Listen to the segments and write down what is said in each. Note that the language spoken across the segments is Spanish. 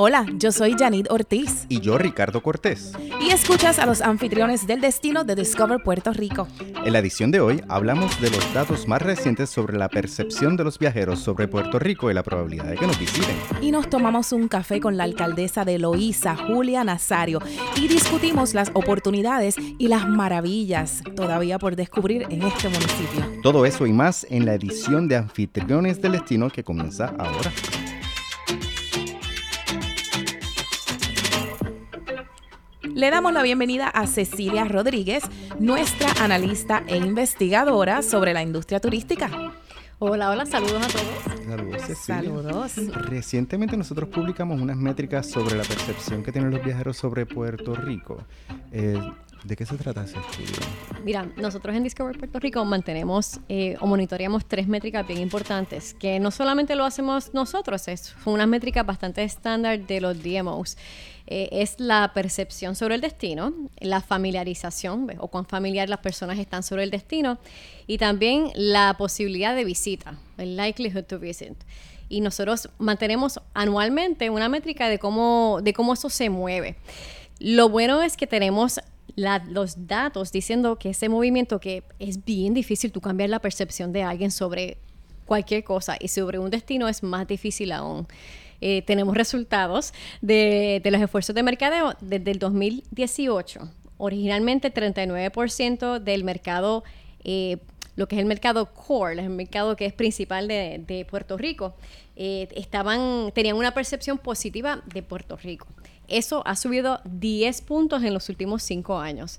Hola, yo soy Janit Ortiz. Y yo, Ricardo Cortés. Y escuchas a los anfitriones del destino de Discover Puerto Rico. En la edición de hoy hablamos de los datos más recientes sobre la percepción de los viajeros sobre Puerto Rico y la probabilidad de que nos visiten. Y nos tomamos un café con la alcaldesa de Loíza, Julia Nazario, y discutimos las oportunidades y las maravillas todavía por descubrir en este municipio. Todo eso y más en la edición de Anfitriones del Destino que comienza ahora. Le damos la bienvenida a Cecilia Rodríguez, nuestra analista e investigadora sobre la industria turística. Hola, hola, saludos a todos. Saludos, Cecilia. Saludos. Recientemente nosotros publicamos unas métricas sobre la percepción que tienen los viajeros sobre Puerto Rico. Eh, ¿De qué se trata ese estudio? Mira, nosotros en Discover Puerto Rico mantenemos eh, o monitoreamos tres métricas bien importantes, que no solamente lo hacemos nosotros, es, son unas métricas bastante estándar de los DMOs. Eh, es la percepción sobre el destino, la familiarización o cuán familiar las personas están sobre el destino y también la posibilidad de visita, el likelihood to visit. Y nosotros mantenemos anualmente una métrica de cómo, de cómo eso se mueve. Lo bueno es que tenemos los datos diciendo que ese movimiento que es bien difícil tú cambiar la percepción de alguien sobre cualquier cosa y sobre un destino es más difícil aún. Eh, tenemos resultados de, los esfuerzos de mercadeo desde el 2018. Originalmente 39% del mercado, eh, lo que es el mercado core, el mercado que es principal de, Puerto Rico, eh, estaban, tenían una percepción positiva de Puerto Rico. Eso ha subido 10 puntos en los últimos 5 años.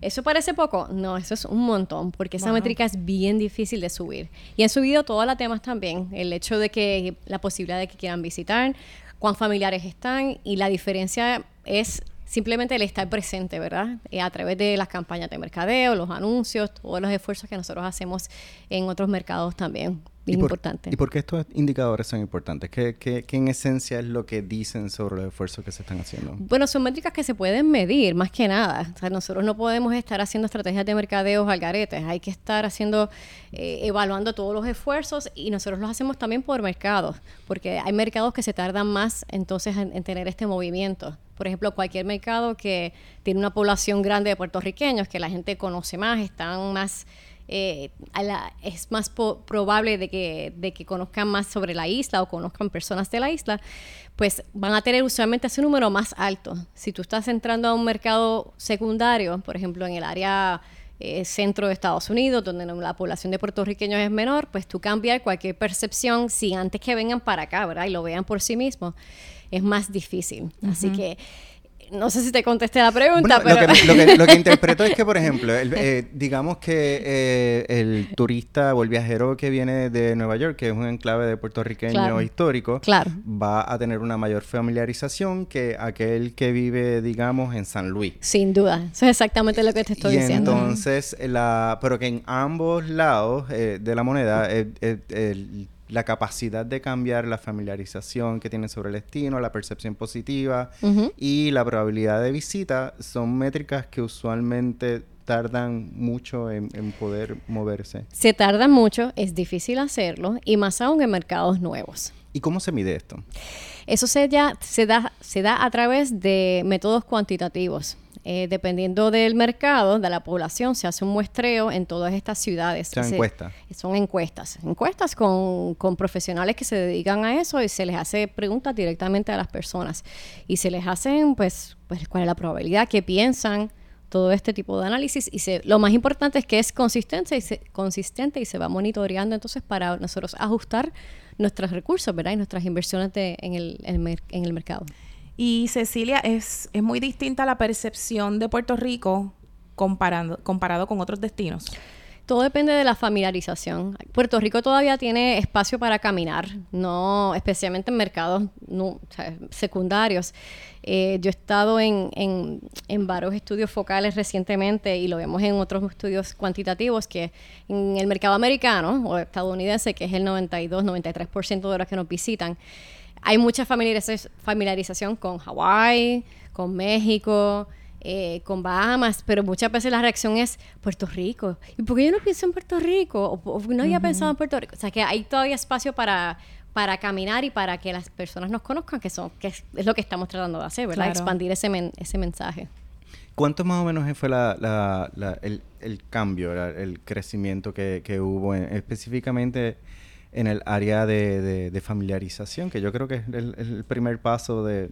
¿Eso parece poco? No, eso es un montón, porque esa métrica es bien difícil de subir. Y han subido todas las temas también. El hecho de que la posibilidad de que quieran visitar, cuán familiares están, y la diferencia es simplemente el estar presente, ¿verdad? Eh, a través de las campañas de mercadeo, los anuncios, todos los esfuerzos que nosotros hacemos en otros mercados también bien importante. ¿Y por qué estos indicadores son importantes? ¿Qué, ¿Qué, en esencia es lo que dicen sobre los esfuerzos que se están haciendo? Bueno, son métricas que se pueden medir, más que nada. O sea, nosotros no podemos estar haciendo estrategias de mercadeo al garete. Hay que estar haciendo, eh, evaluando todos los esfuerzos y nosotros los hacemos también por mercados, porque hay mercados que se tardan más entonces en, en tener este movimiento. Por ejemplo, cualquier mercado que tiene una población grande de puertorriqueños, que la gente conoce más, están más eh, es más probable de que, de que conozcan más sobre la isla o conozcan personas de la isla, pues van a tener usualmente ese número más alto. Si tú estás entrando a un mercado secundario, por ejemplo, en el área eh, centro de Estados Unidos, donde la población de puertorriqueños es menor, pues tú cambiar cualquier percepción si antes que vengan para acá, ¿verdad? Y lo vean por sí mismos, es más difícil. Así que no sé si te contesté la pregunta, pero... Lo que, interpreto es que, por ejemplo, eh, digamos que eh, el turista o el viajero que viene de Nueva York, que es un enclave de puertorriqueño histórico, va a tener una mayor familiarización que aquel que vive, digamos, en San Luis. Sin duda. Eso es exactamente lo que te estoy diciendo. entonces, la, pero que en ambos lados eh, de la moneda, el la capacidad de cambiar la familiarización que tienen sobre el destino, la percepción positiva y la probabilidad de visita son métricas que usualmente tardan mucho en, poder moverse. Se tardan mucho, es difícil hacerlo y más aún en mercados nuevos. ¿Y cómo se mide esto? Eso se, ya, se, da, se da a través de métodos cuantitativos. Eh, dependiendo del mercado, de la población, se hace un muestreo en todas estas ciudades. Son encuestas. Son encuestas. Encuestas con, profesionales que se dedican a eso y se les hace preguntas directamente a las personas. Y se les hacen, pues, pues cuál es la probabilidad, qué piensan, todo este tipo de análisis. Y se, lo más importante es que es consistente y se, consistente y se va monitoreando entonces para nosotros ajustar nuestros recursos, ¿verdad? Y nuestras inversiones en, el, en el mercado. Y Cecilia, es, es muy distinta la percepción de Puerto Rico comparando, comparado con otros destinos. Todo depende de la familiarización. Puerto Rico todavía tiene espacio para caminar, no especialmente en mercados secundarios. Eh, yo he estado en, en, en, varios estudios focales recientemente y lo vemos en otros estudios cuantitativos que en el mercado americano o estadounidense, que es el 92-93% de los que nos visitan, hay mucha familiarización con Hawái, con México, eh, con Bahamas, pero muchas veces la reacción es Puerto Rico. ¿Y por qué yo no pienso en Puerto Rico? ¿O, no había pensado en Puerto Rico? O sea, que hay todavía espacio para, para caminar y para que las personas nos conozcan, que, son, que es, lo que estamos tratando de hacer, ¿verdad? Expandir ese, ese mensaje. ¿Cuánto más o menos fue la, el, cambio, el crecimiento que, hubo específicamente en el área de, familiarización, que yo creo que es el, primer paso de,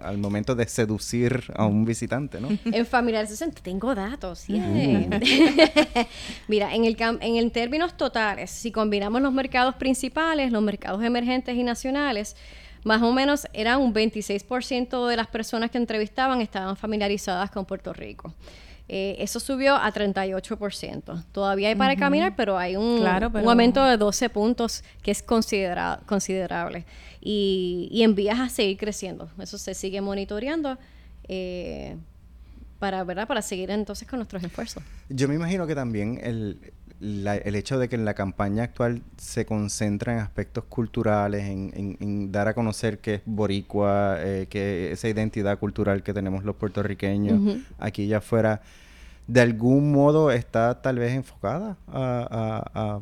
al momento de seducir a un visitante, ¿no? En familiarización tengo datos, Mira, en el en el términos totales, si combinamos los mercados principales, los mercados emergentes y nacionales, más o menos era un 26% de las personas que entrevistaban estaban familiarizadas con Puerto Rico. Eh, eso subió a 38%. Todavía hay para caminar, pero hay un, un, aumento de 12 puntos que es considerable. Y, y en vías a seguir creciendo. Eso se sigue monitoreando. Eh, para, ¿verdad? para seguir entonces con nuestros esfuerzos. Yo me imagino que también el, el hecho de que en la campaña actual se concentra en aspectos culturales, en, dar a conocer que es boricua, eh, que esa identidad cultural que tenemos los puertorriqueños aquí y afuera, de algún modo está tal vez enfocada a,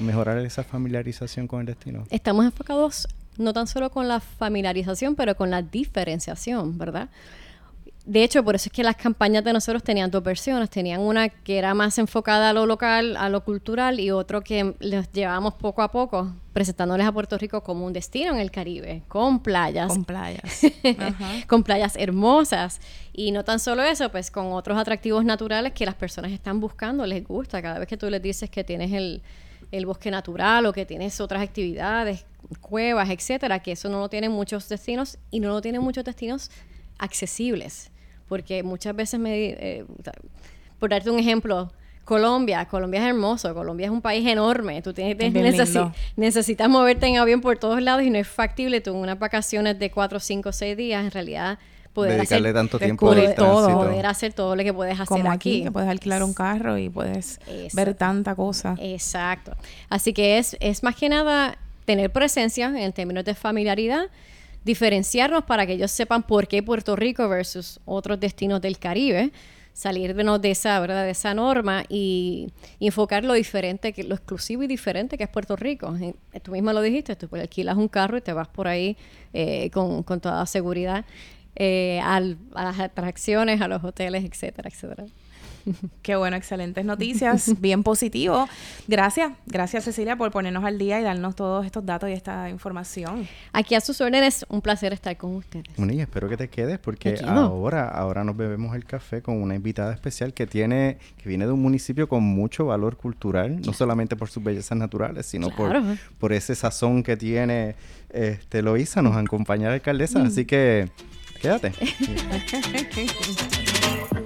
mejorar esa familiarización con el destino. Estamos enfocados no tan solo con la familiarización, pero con la diferenciación, ¿verdad? De hecho, por eso es que las campañas de nosotros tenían dos versiones. Tenían una que era más enfocada a lo local, a lo cultural, y otro que les llevábamos poco a poco, presentándoles a Puerto Rico como un destino en el Caribe, con playas. Con playas. con playas hermosas. Y no tan solo eso, pues con otros atractivos naturales que las personas están buscando, les gusta. Cada vez que tú les dices que tienes el, el bosque natural o que tienes otras actividades, cuevas, etcétera, que eso no lo tienen muchos destinos y no lo tienen muchos destinos accesibles porque muchas veces me... Eh, por darte un ejemplo, Colombia, Colombia es hermoso, Colombia es un país enorme, tú tienes, necesitas moverte en avión por todos lados y no es factible tú en unas vacaciones de cuatro, cinco, seis días, en realidad poder Dedicarle hacer tanto tiempo todo, poder hacer todo lo que puedes hacer Como aquí, que puedes alquilar un carro y puedes ver tanta cosa. Exacto. Así que es, es más que nada tener presencia en términos de familiaridad, diferenciarnos para que ellos sepan por qué Puerto Rico versus otros destinos del Caribe, salir de esa, ¿verdad? de esa norma y, enfocar lo diferente, que, lo exclusivo y diferente que es Puerto Rico. Tú mismo lo dijiste, tú alquilas un carro y te vas por ahí eh, con, con, toda seguridad eh, a las atracciones, a los hoteles, etcétera, etcétera. Qué bueno, excelentes noticias, bien positivo. Gracias, gracias Cecilia por ponernos al día y darnos todos estos datos y esta información. Aquí a sus órdenes, un placer estar con ustedes. Bueno, y espero que te quedes porque ahora, ahora nos bebemos el café con una invitada especial que tiene, que viene de un municipio con mucho valor cultural, no solamente por sus bellezas naturales, sino por, por ese sazón que tiene este Loisa, nos acompaña la alcaldesa, mm. así que quédate.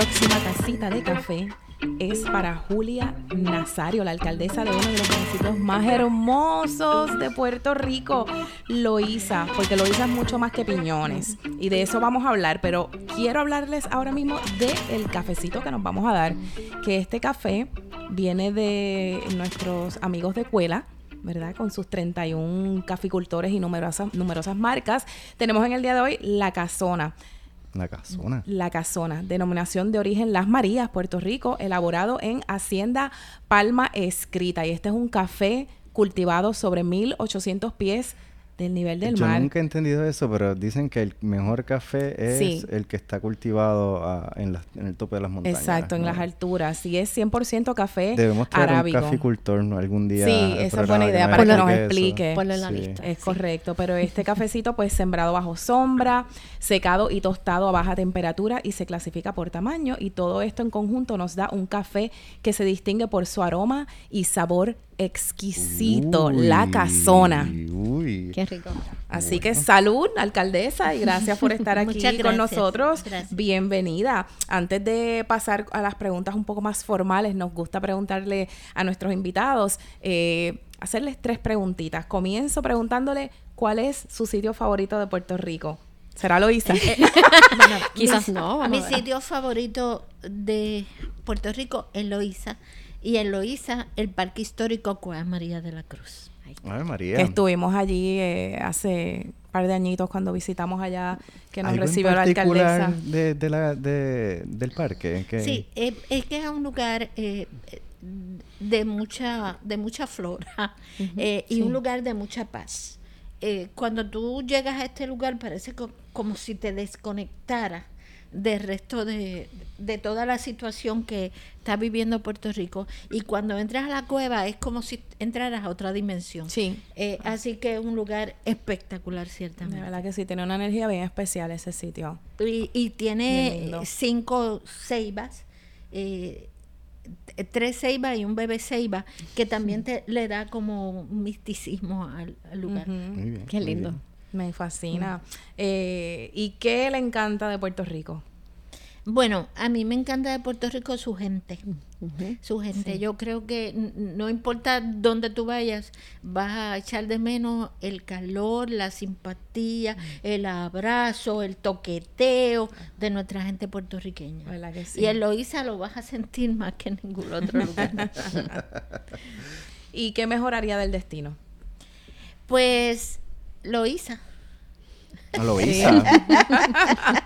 próxima tacita de café es para Julia Nazario, la alcaldesa de uno de los municipios más hermosos de Puerto Rico, Loíza, porque Loíza es mucho más que piñones. Y de eso vamos a hablar, pero quiero hablarles ahora mismo del el cafecito que nos vamos a dar, que este café viene de nuestros amigos de Cuela. ¿verdad? Con sus 31 caficultores y numerosas, numerosas marcas. Tenemos en el día de hoy la casona. La casona. La casona, denominación de origen Las Marías, Puerto Rico, elaborado en Hacienda Palma Escrita. Y este es un café cultivado sobre 1800 pies del nivel del mar. Yo nunca he entendido eso, pero dicen que el mejor café es el que está cultivado ah, en, el tope de las montañas. Exacto, en las alturas. Y es 100% café Debemos tener un caficultor ¿no? algún día. Sí, esa es buena idea para que nos explique. Ponlo en la lista. Es correcto, pero este cafecito pues sembrado bajo sombra, secado y tostado a baja temperatura y se clasifica por tamaño y todo esto en conjunto nos da un café que se distingue por su aroma y sabor exquisito, la casona. Uy. Qué rico. Así que salud, alcaldesa, y gracias por estar aquí con nosotros. Bienvenida. Antes de pasar a las preguntas un poco más formales, nos gusta preguntarle a nuestros invitados, eh, hacerles tres preguntitas. Comienzo preguntándole cuál es su sitio favorito de Puerto Rico. ¿Será Loisa? Eh, bueno, quizás no. Mi sitio favorito de Puerto Rico es Loisa y en Loíza el Parque Histórico Cueva María de la Cruz. Ay, María. Que estuvimos allí eh, hace un par de añitos cuando visitamos allá, que nos recibió la alcaldesa. De, de la, de, del parque? Sí, eh, es que es un lugar... Eh, de mucha, de mucha flora eh, y un lugar de mucha paz. Eh, cuando tú llegas a este lugar parece como si te desconectara del resto de, toda la situación que está viviendo Puerto Rico. Y cuando entras a la cueva es como si entraras a otra dimensión. Sí. Eh, así que es un lugar espectacular, ciertamente. De verdad que sí, tiene una energía bien especial ese sitio. Y, tiene cinco ceibas. Eh, tres ceibas y un bebé ceiba que también te, le da como un misticismo al, lugar. Qué lindo. Me fascina. Eh, ¿Y qué le encanta de Puerto Rico? Bueno, a mí me encanta de Puerto Rico su gente. Su gente. Yo creo que no importa dónde tú vayas, vas a echar de menos el calor, la simpatía, el abrazo, el toqueteo de nuestra gente puertorriqueña. Y en Loíza lo vas a sentir más que en ningún otro lugar. ¿Y qué mejoraría del destino? Pues Loíza no, Loíza.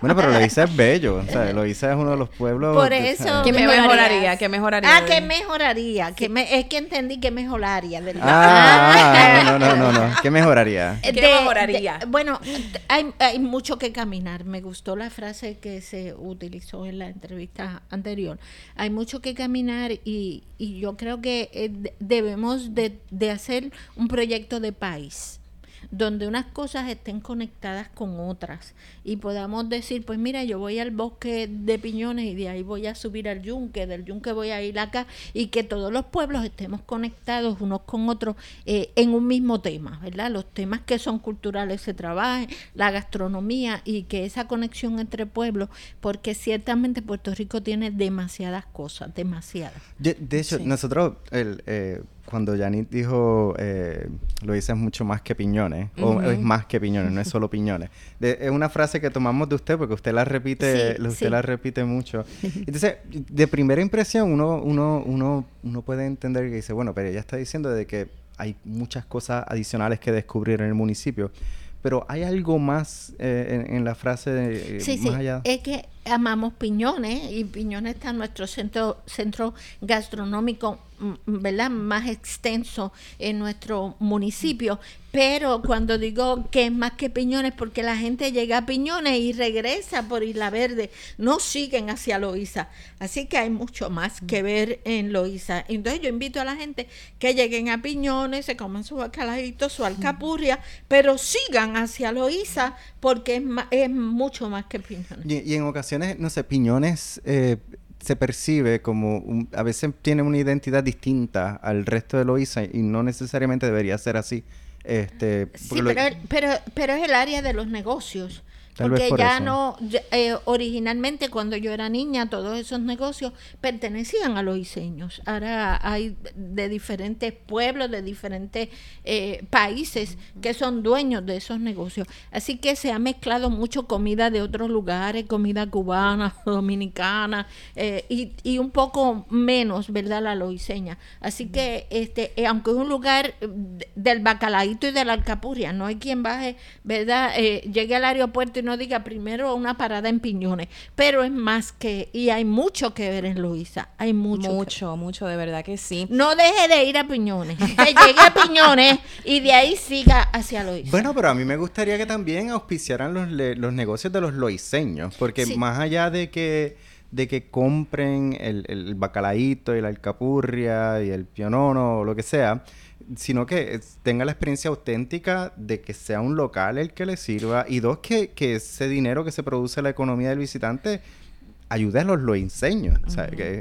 bueno, pero Loíza es bello. O sea, Loíza es uno de los pueblos. Por eso. ¿Qué me mejoraría? ¿Qué mejoraría? Ah, ¿qué mejoraría? Que me, es que entendí que mejoraría. ¿verdad? Ah, no, no, no, no. ¿Qué mejoraría? ¿Qué mejoraría? bueno, hay, hay mucho que caminar. Me gustó la frase que se utilizó en la entrevista anterior. Hay mucho que caminar y, y yo creo que eh, debemos de, de hacer un proyecto de país donde unas cosas estén conectadas con otras y podamos decir, pues mira, yo voy al bosque de piñones y de ahí voy a subir al yunque, del yunque voy a ir acá y que todos los pueblos estemos conectados unos con otros eh, en un mismo tema, ¿verdad? Los temas que son culturales se trabajen, la gastronomía y que esa conexión entre pueblos, porque ciertamente Puerto Rico tiene demasiadas cosas, demasiadas. De, hecho, nosotros, el, eh, cuando Janit dijo, eh, lo dices mucho más que piñones, o es más que piñones, no es solo piñones. es una frase que tomamos de usted porque usted la repite, usted la repite mucho. Entonces, de primera impresión, uno, uno, uno, uno puede entender que dice, bueno, pero ella está diciendo de que hay muchas cosas adicionales que descubrir en el municipio pero hay algo más eh, en, la frase de, eh, sí, sí. Es que amamos Piñones y Piñones está en nuestro centro, centro gastronómico Mm, ¿verdad? más extenso en nuestro municipio. Pero cuando digo que es más que Piñones, porque la gente llega a Piñones y regresa por Isla Verde, no siguen hacia Loíza. Así que hay mucho más que ver en Loíza. Entonces yo invito a la gente que lleguen a Piñones, se coman su bacalaíto, su alcapurria, pero sigan hacia Loíza porque es, es mucho más que Piñones. Y, en ocasiones, no sé, Piñones... Eh, se percibe como, a veces tiene una identidad distinta al resto de Loíza y no necesariamente debería ser así. Este, sí, pero, pero, pero es el área de los negocios. Porque ya no, eh, originalmente cuando yo era niña, todos esos negocios pertenecían a los diseños. Ahora hay de diferentes pueblos, de diferentes eh, países que son dueños de esos negocios. Así que se ha mezclado mucho comida de otros lugares, comida cubana, dominicana, eh, y, y, un poco menos, ¿verdad? La loiseña. Así que, este, aunque es un lugar del bacalaíto y de la alcapurria, no hay quien baje, ¿verdad? llegue al aeropuerto y no diga primero una parada en Piñones, pero es más que, y hay mucho que ver en Luisa, hay mucho. Mucho, mucho, de verdad que sí. No deje de ir a Piñones, que llegue a Piñones y de ahí siga hacia Luisa. Bueno, pero a mí me gustaría que también auspiciaran los, los negocios de los loiseños, porque más allá de que de que compren el, el bacalaíto y la alcapurria y el pionono o lo que sea, sino que tenga la experiencia auténtica de que sea un local el que le sirva y dos, que, que ese dinero que se produce en la economía del visitante ayude a los lo enseño.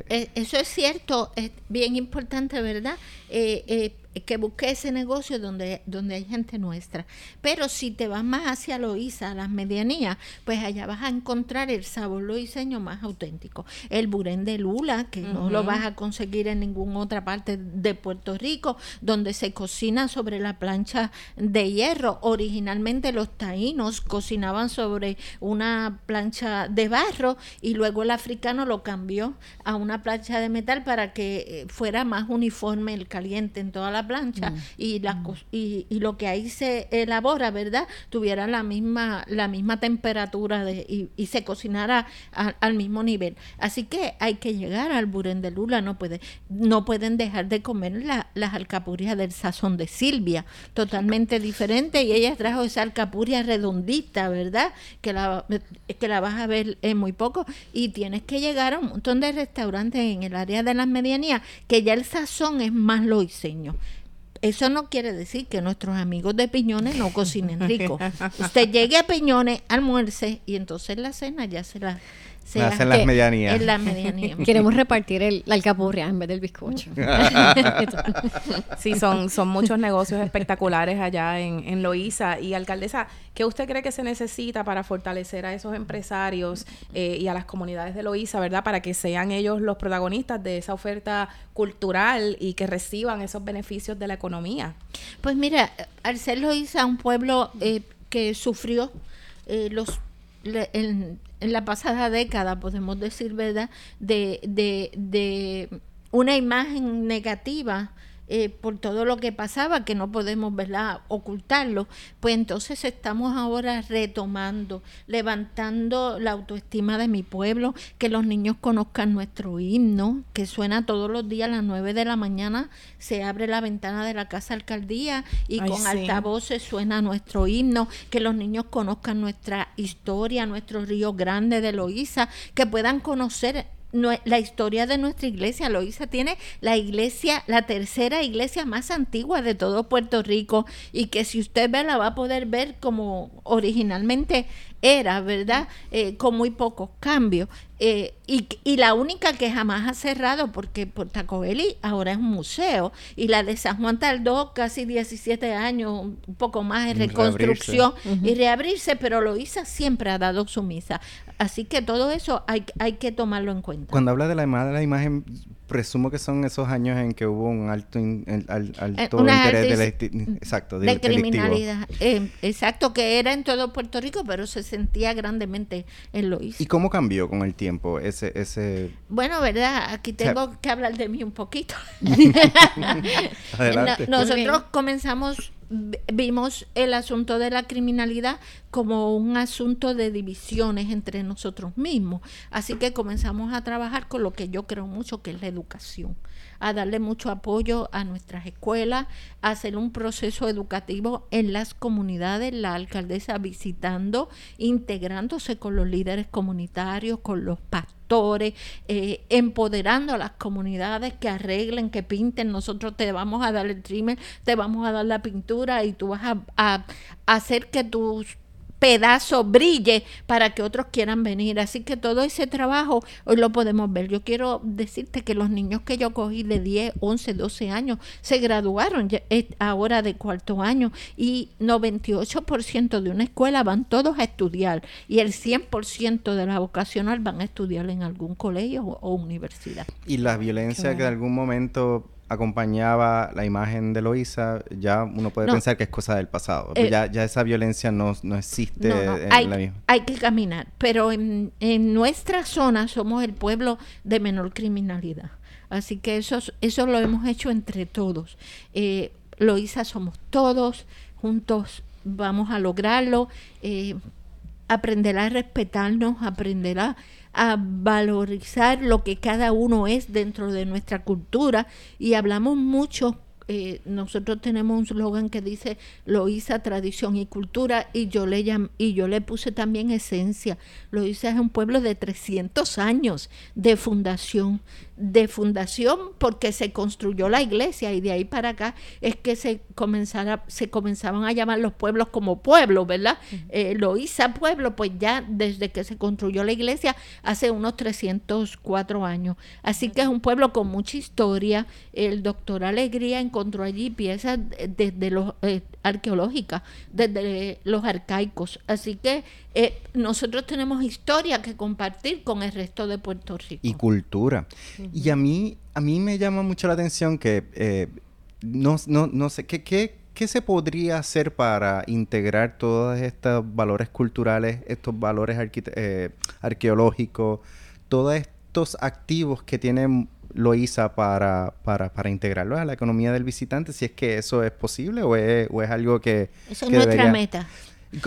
Eh, eso es cierto, es bien importante, ¿verdad? Eh, eh, que busque ese negocio donde, donde hay gente nuestra. Pero si te vas más hacia Loíza, a las medianías, pues allá vas a encontrar el sabor loiseño más auténtico. El burén de lula, que no lo vas a conseguir en ninguna otra parte de Puerto Rico, donde se cocina sobre la plancha de hierro. Originalmente los taínos cocinaban sobre una plancha de barro y luego el africano lo cambió a una plancha de metal para que eh, fuera más uniforme el caliente en toda la la plancha y, la, y, y, lo que ahí se elabora, ¿verdad? Tuviera la misma, la misma temperatura de, y, se cocinara al mismo nivel. Así que hay que llegar al Burén de Lula, no, puede, no pueden dejar de comer las alcapurrias del sazón de Silvia, totalmente diferente, y ella trajo esa alcapurria redondita, ¿verdad? Que la, que la vas a ver en muy poco, y tienes que llegar a un montón de restaurantes en el área de las medianías, que ya el sazón es más loiseño. Eso no quiere decir que nuestros amigos de Piñones no cocinen rico. Usted llegue a Piñones, almuerce y entonces la cena ya se la se hacen las medianías. En la medianía. Queremos repartir el, la alcapurria en vez del bizcocho. sí, son, son muchos negocios espectaculares allá en, en Loíza. Y alcaldesa, ¿qué usted cree que se necesita para fortalecer a esos empresarios eh, y a las comunidades de Loíza, verdad? Para que sean ellos los protagonistas de esa oferta cultural y que reciban esos beneficios de la economía. Pues mira, al ser Loíza un pueblo eh, que sufrió eh, los en, la pasada década, podemos decir, ¿verdad?, de, de, de una imagen negativa eh, por todo lo que pasaba, que no podemos ¿verdad? ocultarlo, pues entonces estamos ahora retomando, levantando la autoestima de mi pueblo, que los niños conozcan nuestro himno, que suena todos los días a las 9 de la mañana, se abre la ventana de la casa alcaldía y con altavoces suena nuestro himno, que los niños conozcan nuestra historia, nuestro río grande de Loíza, que puedan conocer la historia de nuestra iglesia. Loisa tiene la iglesia, la tercera iglesia más antigua de todo Puerto Rico y que si usted ve la va a poder ver como originalmente era, ¿verdad? Eh, con muy pocos cambios. Eh, y, y, la única que jamás ha cerrado, porque Portacobeli ahora es un museo, y la de San Juan tardó casi 17 años, un poco más en reconstrucción y reabrirse, pero Loisa siempre ha dado su misa. Así que todo eso hay, hay que tomarlo en cuenta. Cuando habla de la, de la imagen presumo que son esos años en que hubo un alto, alto interés de, exacto, de, criminalidad. Eh, exacto, que era en todo Puerto Rico, pero se sentía grandemente en Loíza. ¿Y cómo cambió con el tiempo ese...? ese... Bueno, ¿verdad? Aquí tengo que hablar de mí un poquito. nosotros comenzamos vimos el asunto de la criminalidad como un asunto de divisiones entre nosotros mismos. Así que comenzamos a trabajar con lo que yo creo mucho que es la educación, a darle mucho apoyo a nuestras escuelas, a hacer un proceso educativo en las comunidades, la alcaldesa visitando, integrándose con los líderes comunitarios, con los pastores eh, empoderando a las comunidades que arreglen, que pinten. Nosotros te vamos a dar el trimmer, te vamos a dar la pintura y tú vas a, a hacer que tus pedazo brille para que otros quieran venir. Así que todo ese trabajo hoy lo podemos ver. Yo quiero decirte que los niños que yo cogí de 10, 11, 12 años se graduaron eh, ahora de cuarto año y 98% de una escuela van todos a estudiar y el 100% de la vocacional van a estudiar en algún colegio o, universidad. Y la violencia que de algún momento acompañaba la imagen de Loisa, ya uno puede pensar que es cosa del pasado. Eh, ya, ya esa violencia no, no existe en hay, la misma. Hay que caminar, pero en, en, nuestra zona somos el pueblo de menor criminalidad. Así que eso, eso lo hemos hecho entre todos. Eh, Loisa somos todos, juntos vamos a lograrlo. Eh, aprender a respetarnos, aprender a a valorizar lo que cada uno es dentro de nuestra cultura. Y hablamos mucho eh, nosotros tenemos un slogan que dice Loíza, tradición y cultura y yo le y yo le puse también esencia. Loíza es un pueblo de 300 años de fundación de fundación porque se construyó la iglesia y de ahí para acá es que se comenzara, se comenzaban a llamar los pueblos como pueblos, ¿verdad? Eh, lo hizo pueblo, pues ya desde que se construyó la iglesia hace unos 304 años. Así que es un pueblo con mucha historia. El doctor Alegría encontró allí piezas desde los eh, arqueológicas, desde los arcaicos. Así que eh, nosotros tenemos historia que compartir con el resto de Puerto Rico. Y cultura. Y a mí, a mí me llama mucho la atención que eh, no, no, no sé, ¿qué, qué, ¿qué se podría hacer para integrar todos estos valores culturales, estos valores eh, arqueológicos, todos estos activos que tienen Loíza para, para, para integrarlo a la economía del visitante? Si es que eso es posible o es, o es algo que... Esa es nuestra meta.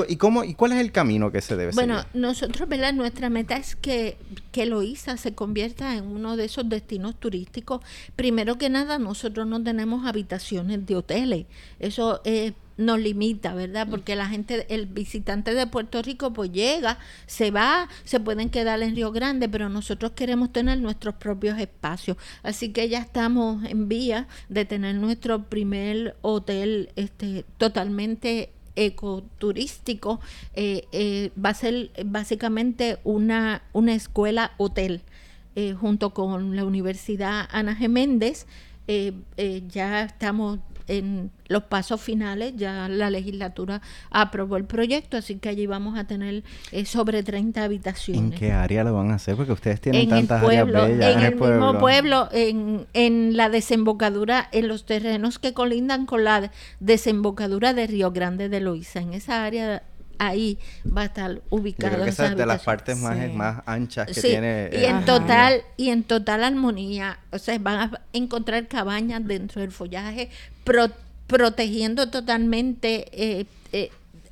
¿Y, cómo, ¿Y cuál es el camino que se debe bueno, seguir? Bueno, nosotros, ¿verdad? Nuestra meta es que, que Loíza se convierta en uno de esos destinos turísticos. Primero que nada, nosotros no tenemos habitaciones de hoteles. Eso eh, nos limita, ¿verdad? Porque la gente, el visitante de Puerto Rico, pues llega, se va, se pueden quedar en Río Grande, pero nosotros queremos tener nuestros propios espacios. Así que ya estamos en vía de tener nuestro primer hotel este, totalmente ecoturístico eh, eh, va a ser básicamente una, una escuela hotel eh, junto con la Universidad Ana Geméndez. ya estamos en los pasos finales, ya la legislatura aprobó el proyecto, así que allí vamos a tener eh, sobre 30 habitaciones. ¿En qué área lo van a hacer? Porque ustedes tienen tantas áreas bellas. En, el, mismo pueblo, en, en la desembocadura, en los terrenos que colindan con la desembocadura de Río Grande de Loíza, en esa área ahí va a estar ubicado. Yo creo que esa es de las partes más, más anchas que tiene. Y en total, y en total armonía, o sea, van a encontrar cabañas dentro del follaje, protegiendo totalmente eh, eh,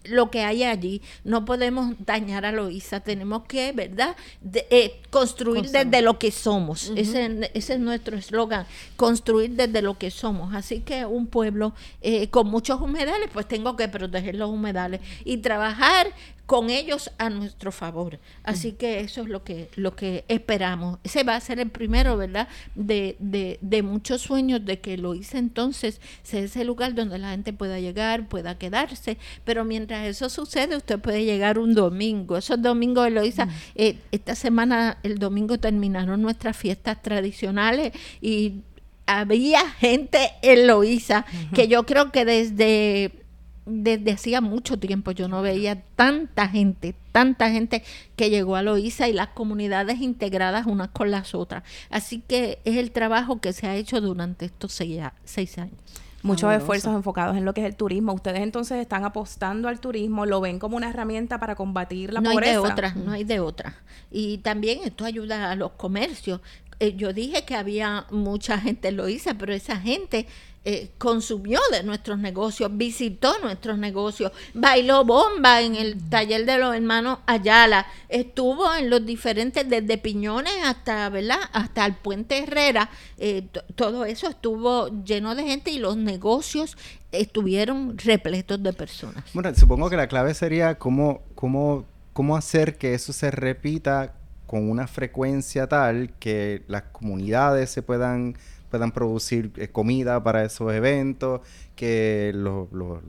lo que hay allí. No podemos dañar a Loisa, tenemos que, ¿verdad?, eh, construir desde lo que somos. ese, ese, es nuestro eslogan, construir desde lo que somos. Así que un pueblo eh, con muchos humedales, pues tengo que proteger los humedales y trabajar con ellos a nuestro favor. Así que eso es lo que, lo que esperamos. Ese va a ser el primero, ¿verdad? De, de, de muchos sueños de que lo hice entonces, sea ese lugar donde la gente pueda llegar, pueda quedarse. Pero mientras eso sucede, usted puede llegar un domingo. Esos domingos de Loíza, eh, esta semana, el domingo terminaron nuestras fiestas tradicionales y había gente en Loíza que yo creo que desde desde hacía mucho tiempo yo no veía tanta gente, tanta gente que llegó a Loíza y las comunidades integradas unas con las otras. Así que es el trabajo que se ha hecho durante estos seis, años. Muchos esfuerzos enfocados en lo que es el turismo. Ustedes entonces están apostando al turismo, lo ven como una herramienta para combatir la pobreza. No hay de otra, no hay de otra. Y también esto ayuda a los comercios. Eh, yo dije que había mucha gente en Loíza, pero esa gente eh, consumió de nuestros negocios, visitó nuestros negocios, bailó bomba en el taller de los hermanos Ayala, estuvo en los diferentes, desde Piñones hasta, ¿verdad? Hasta el Puente Herrera, eh, todo eso estuvo lleno de gente y los negocios estuvieron repletos de personas. Bueno, supongo que la clave sería cómo, cómo, cómo hacer que eso se repita con una frecuencia tal que las comunidades se puedan puedan producir eh, comida para esos eventos, que los, los,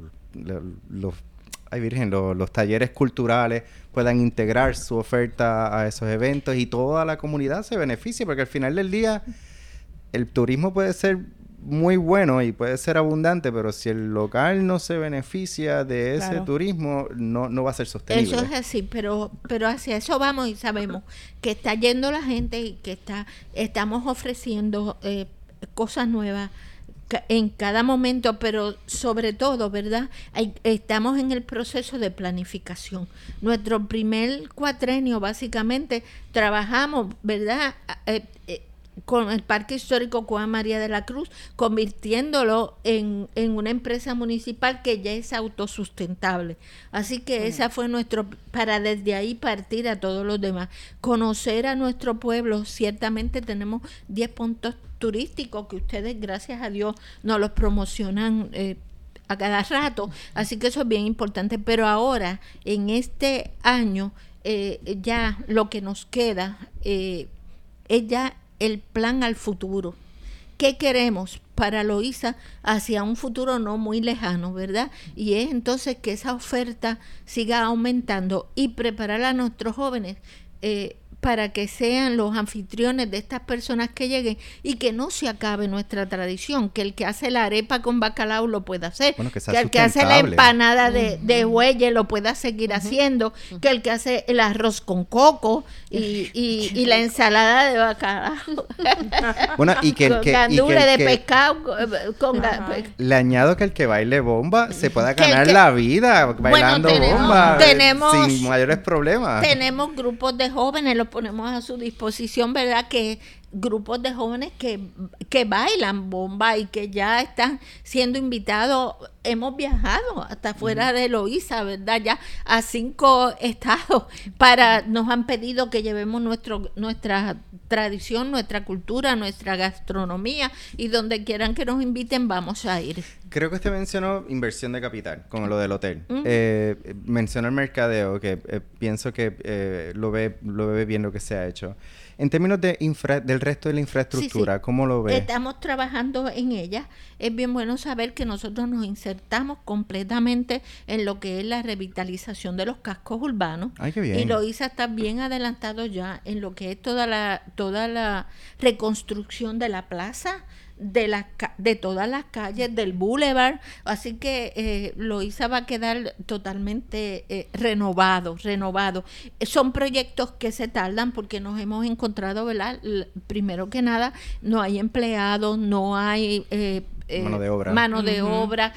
los, ay virgen, los, talleres culturales puedan integrar su oferta a esos eventos y toda la comunidad se beneficie, porque al final del día el turismo puede ser muy bueno y puede ser abundante, pero si el local no se beneficia de ese turismo, no, no va a ser sostenible. Eso es así, pero, pero hacia eso vamos y sabemos que está yendo la gente y que está, estamos ofreciendo eh, cosas nuevas en cada momento, pero sobre todo, ¿verdad? estamos en el proceso de planificación. Nuestro primer cuatrenio, básicamente, trabajamos, ¿verdad? Eh, eh, con el Parque Histórico Juan María de la Cruz, convirtiéndolo en, una empresa municipal que ya es autosustentable. Así que esa fue nuestro, para desde ahí partir a todos los demás. Conocer a nuestro pueblo, ciertamente tenemos 10 puntos turísticos que ustedes, gracias a Dios, nos los promocionan. Eh, a cada rato, así que eso es bien importante, pero ahora, en este año, eh, ya lo que nos queda eh, es ya el plan al futuro. ¿Qué queremos para Loíza hacia un futuro no muy lejano, verdad? Y es entonces que esa oferta siga aumentando y preparar a nuestros jóvenes para que sean los anfitriones de estas personas que lleguen y que no se acabe nuestra tradición, que el que hace la arepa con bacalao lo pueda hacer, que, el que hace la empanada de, de huelle lo pueda seguir haciendo, que el que hace el arroz con coco y, y, la ensalada de bacalao. bueno, y que el que... de pescado. Con Le añado que el que baile bomba se pueda ganar la vida bailando bomba sin mayores problemas. Tenemos grupos de jóvenes, los ponemos a su disposición, ¿verdad? Que grupos de jóvenes que, que bailan bomba y que ya están siendo invitados. Hemos viajado hasta fuera de Loíza, ¿verdad? Ya a cinco estados para nos han pedido que llevemos nuestro nuestra tradición, nuestra cultura, nuestra gastronomía y donde quieran que nos inviten vamos a ir. Creo que usted mencionó inversión de capital, como lo del hotel. Eh, mencionó el mercadeo, que eh, pienso que eh, lo ve lo ve bien lo que se ha hecho. En términos de infra, del resto de la infraestructura, ¿cómo lo ve? Estamos trabajando en ella. Es bien bueno saber que nosotros nos insertamos completamente en lo que es la revitalización de los cascos urbanos. Ay, qué bien. Y Loisa está bien adelantado ya en lo que es toda la, toda la reconstrucción de la plaza de, las de todas las calles del boulevard, así que eh, Loíza va a quedar totalmente eh, renovado, renovado. Son proyectos que se tardan porque nos hemos encontrado, ¿verdad? primero que nada, no hay empleados, no hay... Eh, eh, mano de obra. Mano de obra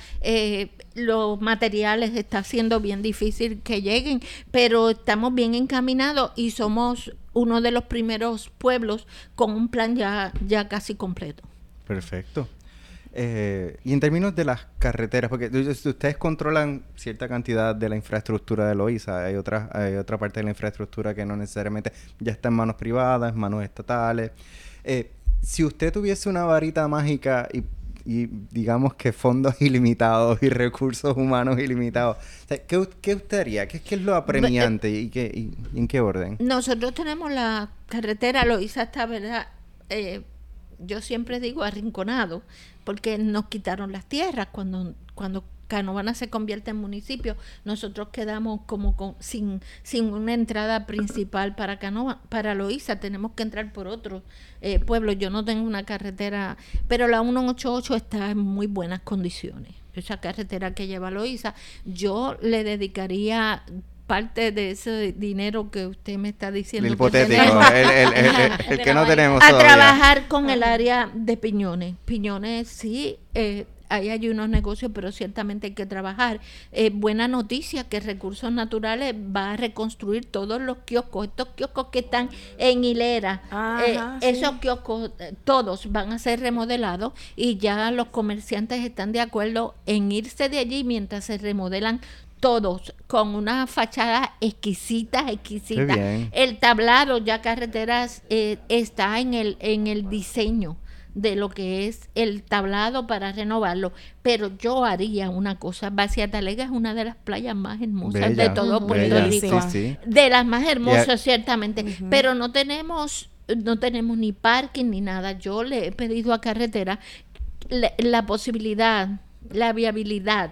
los materiales está siendo bien difícil que lleguen, pero estamos bien encaminados y somos uno de los primeros pueblos con un plan ya, ya casi completo. Perfecto. Eh, y en términos de las carreteras, porque ustedes controlan cierta cantidad de la infraestructura de Loíza, hay otra, hay otra parte de la infraestructura que no necesariamente ya está en manos privadas, en manos estatales. Eh, si usted tuviese una varita mágica y, digamos que fondos ilimitados y recursos humanos ilimitados, ¿qué, ¿qué, usted haría? ¿Qué, es lo apremiante y, qué, y, en qué orden? Nosotros tenemos la carretera Loíza hasta, ¿verdad? Eh, yo siempre digo arrinconado, porque nos quitaron las tierras cuando, cuando Canovana se convierte en municipio, nosotros quedamos como sin, sin una entrada principal para Canova, para tenemos que entrar por otro eh, pueblo. Yo no tengo una carretera, pero la 188 está en muy buenas condiciones. Esa carretera que lleva Loíza, yo le dedicaría parte de ese dinero que usted me está diciendo. El hipotético, el, que no tenemos. A trabajar con el área de piñones. Piñones, sí, eh, ahí hay unos negocios, pero ciertamente hay que trabajar. Eh, buena noticia que Recursos Naturales va a reconstruir todos los kioscos, estos kioscos que están en hilera, eh, esos kioscos todos van a ser remodelados y ya los comerciantes están de acuerdo en irse de allí mientras se remodelan todos con una fachada exquisita, exquisita. El tablado ya carreteras eh, está en el en el diseño de lo que es el tablado para renovarlo, pero yo haría una cosa, Bacia Talega es una de las playas más hermosas de todo Puerto Rico, de las más hermosas ciertamente, pero no tenemos no tenemos ni parking ni nada. Yo le he pedido a carretera la posibilidad, la viabilidad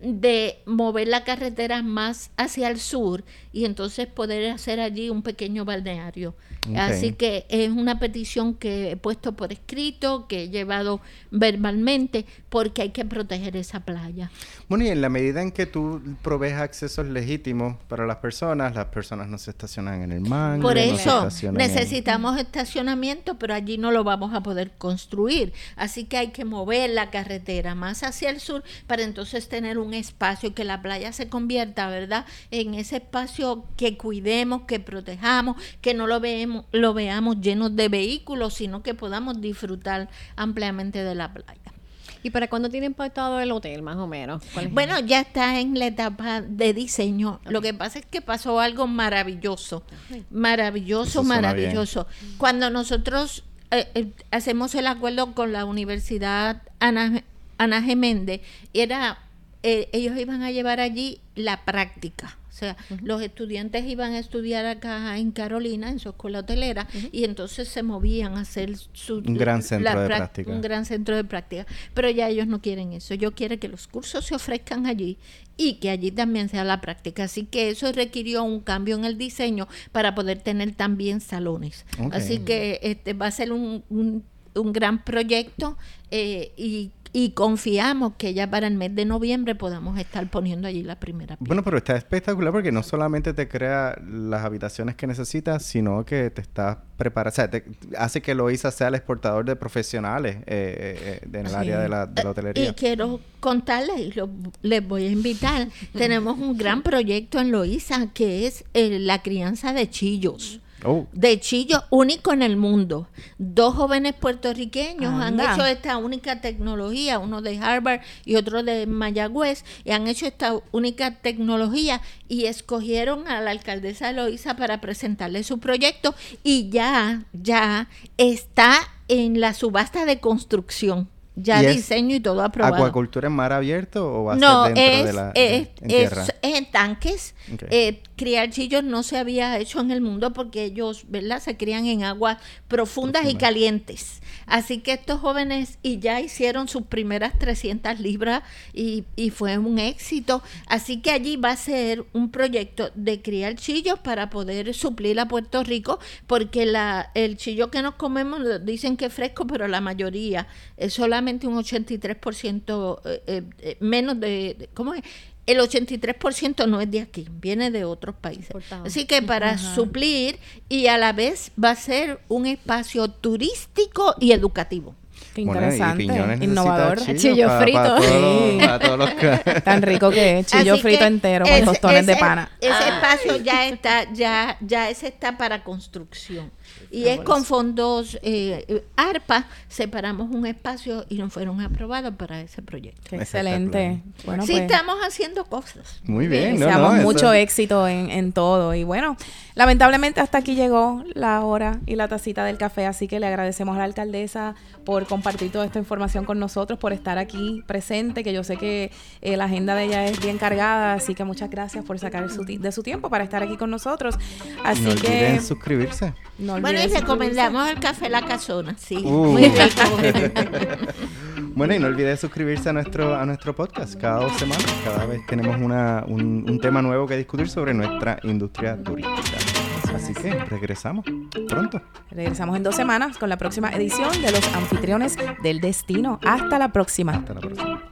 de mover la carretera más hacia el sur y entonces poder hacer allí un pequeño balneario. Así que es una petición que he puesto por escrito, que he llevado verbalmente, porque hay que proteger esa playa. Bueno, y en la medida en que tú provees accesos legítimos para las personas, las personas no se estacionan en el mar. Por eso necesitamos estacionamiento, pero allí no lo vamos a poder construir. Así que hay que mover la carretera más hacia el sur para entonces tener un espacio que la playa se convierta, ¿verdad? En ese espacio que cuidemos, que protejamos, que no lo veamos, lo veamos lleno de vehículos, sino que podamos disfrutar ampliamente de la playa. ¿Y para cuándo tiene impactado el hotel, más o menos? Bueno, ya está en la etapa de diseño. Lo que pasa es que pasó algo maravilloso, maravilloso, maravilloso. Cuando nosotros eh, eh, hacemos el acuerdo con la Universidad Ana, Ana Geméndez, era, eh, ellos iban a llevar allí la práctica. O sea, los estudiantes iban a estudiar acá en Carolina, en su escuela hotelera, y entonces se movían a hacer su... Un gran centro de práctica. Un gran centro de práctica. Pero ya ellos no quieren eso. Ellos quieren que los cursos se ofrezcan allí y que allí también sea la práctica. Así que eso requirió un cambio en el diseño para poder tener también salones. Así que este va a ser un, un, un gran proyecto eh, y y confiamos que ya para el mes de noviembre podamos estar poniendo allí la primera. Bueno, pero está espectacular porque no solamente te crea las habitaciones que necesitas, sino que te está preparando, o sea, te hace que Loisa sea el exportador de profesionales eh, eh, eh en el área de la, de la, hotelería. Y quiero contarles, y les voy a invitar, tenemos un gran proyecto en Loisa que es eh, la crianza de chillos. Oh. De chillo único en el mundo. Dos jóvenes puertorriqueños han hecho esta única tecnología, uno de Harvard y otro de Mayagüez, y han hecho esta única tecnología y escogieron a la alcaldesa Eloísa para presentarle su proyecto y ya, ya está en la subasta de construcción ya diseño y todo aprobado. ¿Acuacultura en mar abierto o va a ser dentro de la es, en, es, en tanques. Eh, criar chillos no se había hecho en el mundo porque ellos, ¿verdad? Se crían en aguas profundas y calientes. Así que estos jóvenes y ya hicieron sus primeras 300 libras y, y fue un éxito. Así que allí va a ser un proyecto de criar chillos para poder suplir a Puerto Rico porque la, el chillo que nos comemos dicen que es fresco, pero la mayoría es solamente un 83% eh, eh, eh, menos de, ¿cómo es? El 83% no es de aquí, viene de otros países. Así que para suplir y a la vez va a ser un espacio turístico y educativo. Qué interesante, innovador. Chillo, frito. Tan rico que es, chillo frito entero con tostones de pana. Ese espacio ya está, ya, ya ese está para construcción. Y es con fondos eh, ARPA, separamos un espacio y nos fueron aprobados para ese proyecto. excelente. Bueno, sí, pues, estamos haciendo cosas. Muy bien. Deseamos mucho éxito en, en todo. Y bueno, lamentablemente hasta aquí llegó la hora y la tacita del café, así que le agradecemos a la alcaldesa por compartir toda esta información con nosotros, por estar aquí presente, que yo sé que eh, la agenda de ella es bien cargada, así que muchas gracias por sacar de su tiempo para estar aquí con nosotros. Así no que suscribirse. No bueno, y recomendamos el café La Casona, sí. Uh. Muy bueno, y no olvides suscribirse a nuestro, a nuestro podcast cada dos semanas. Cada vez tenemos una, un, un tema nuevo que discutir sobre nuestra industria turística. Así que regresamos pronto. Regresamos en dos semanas con la próxima edición de Los Anfitriones del Destino. Hasta la próxima. Hasta la próxima.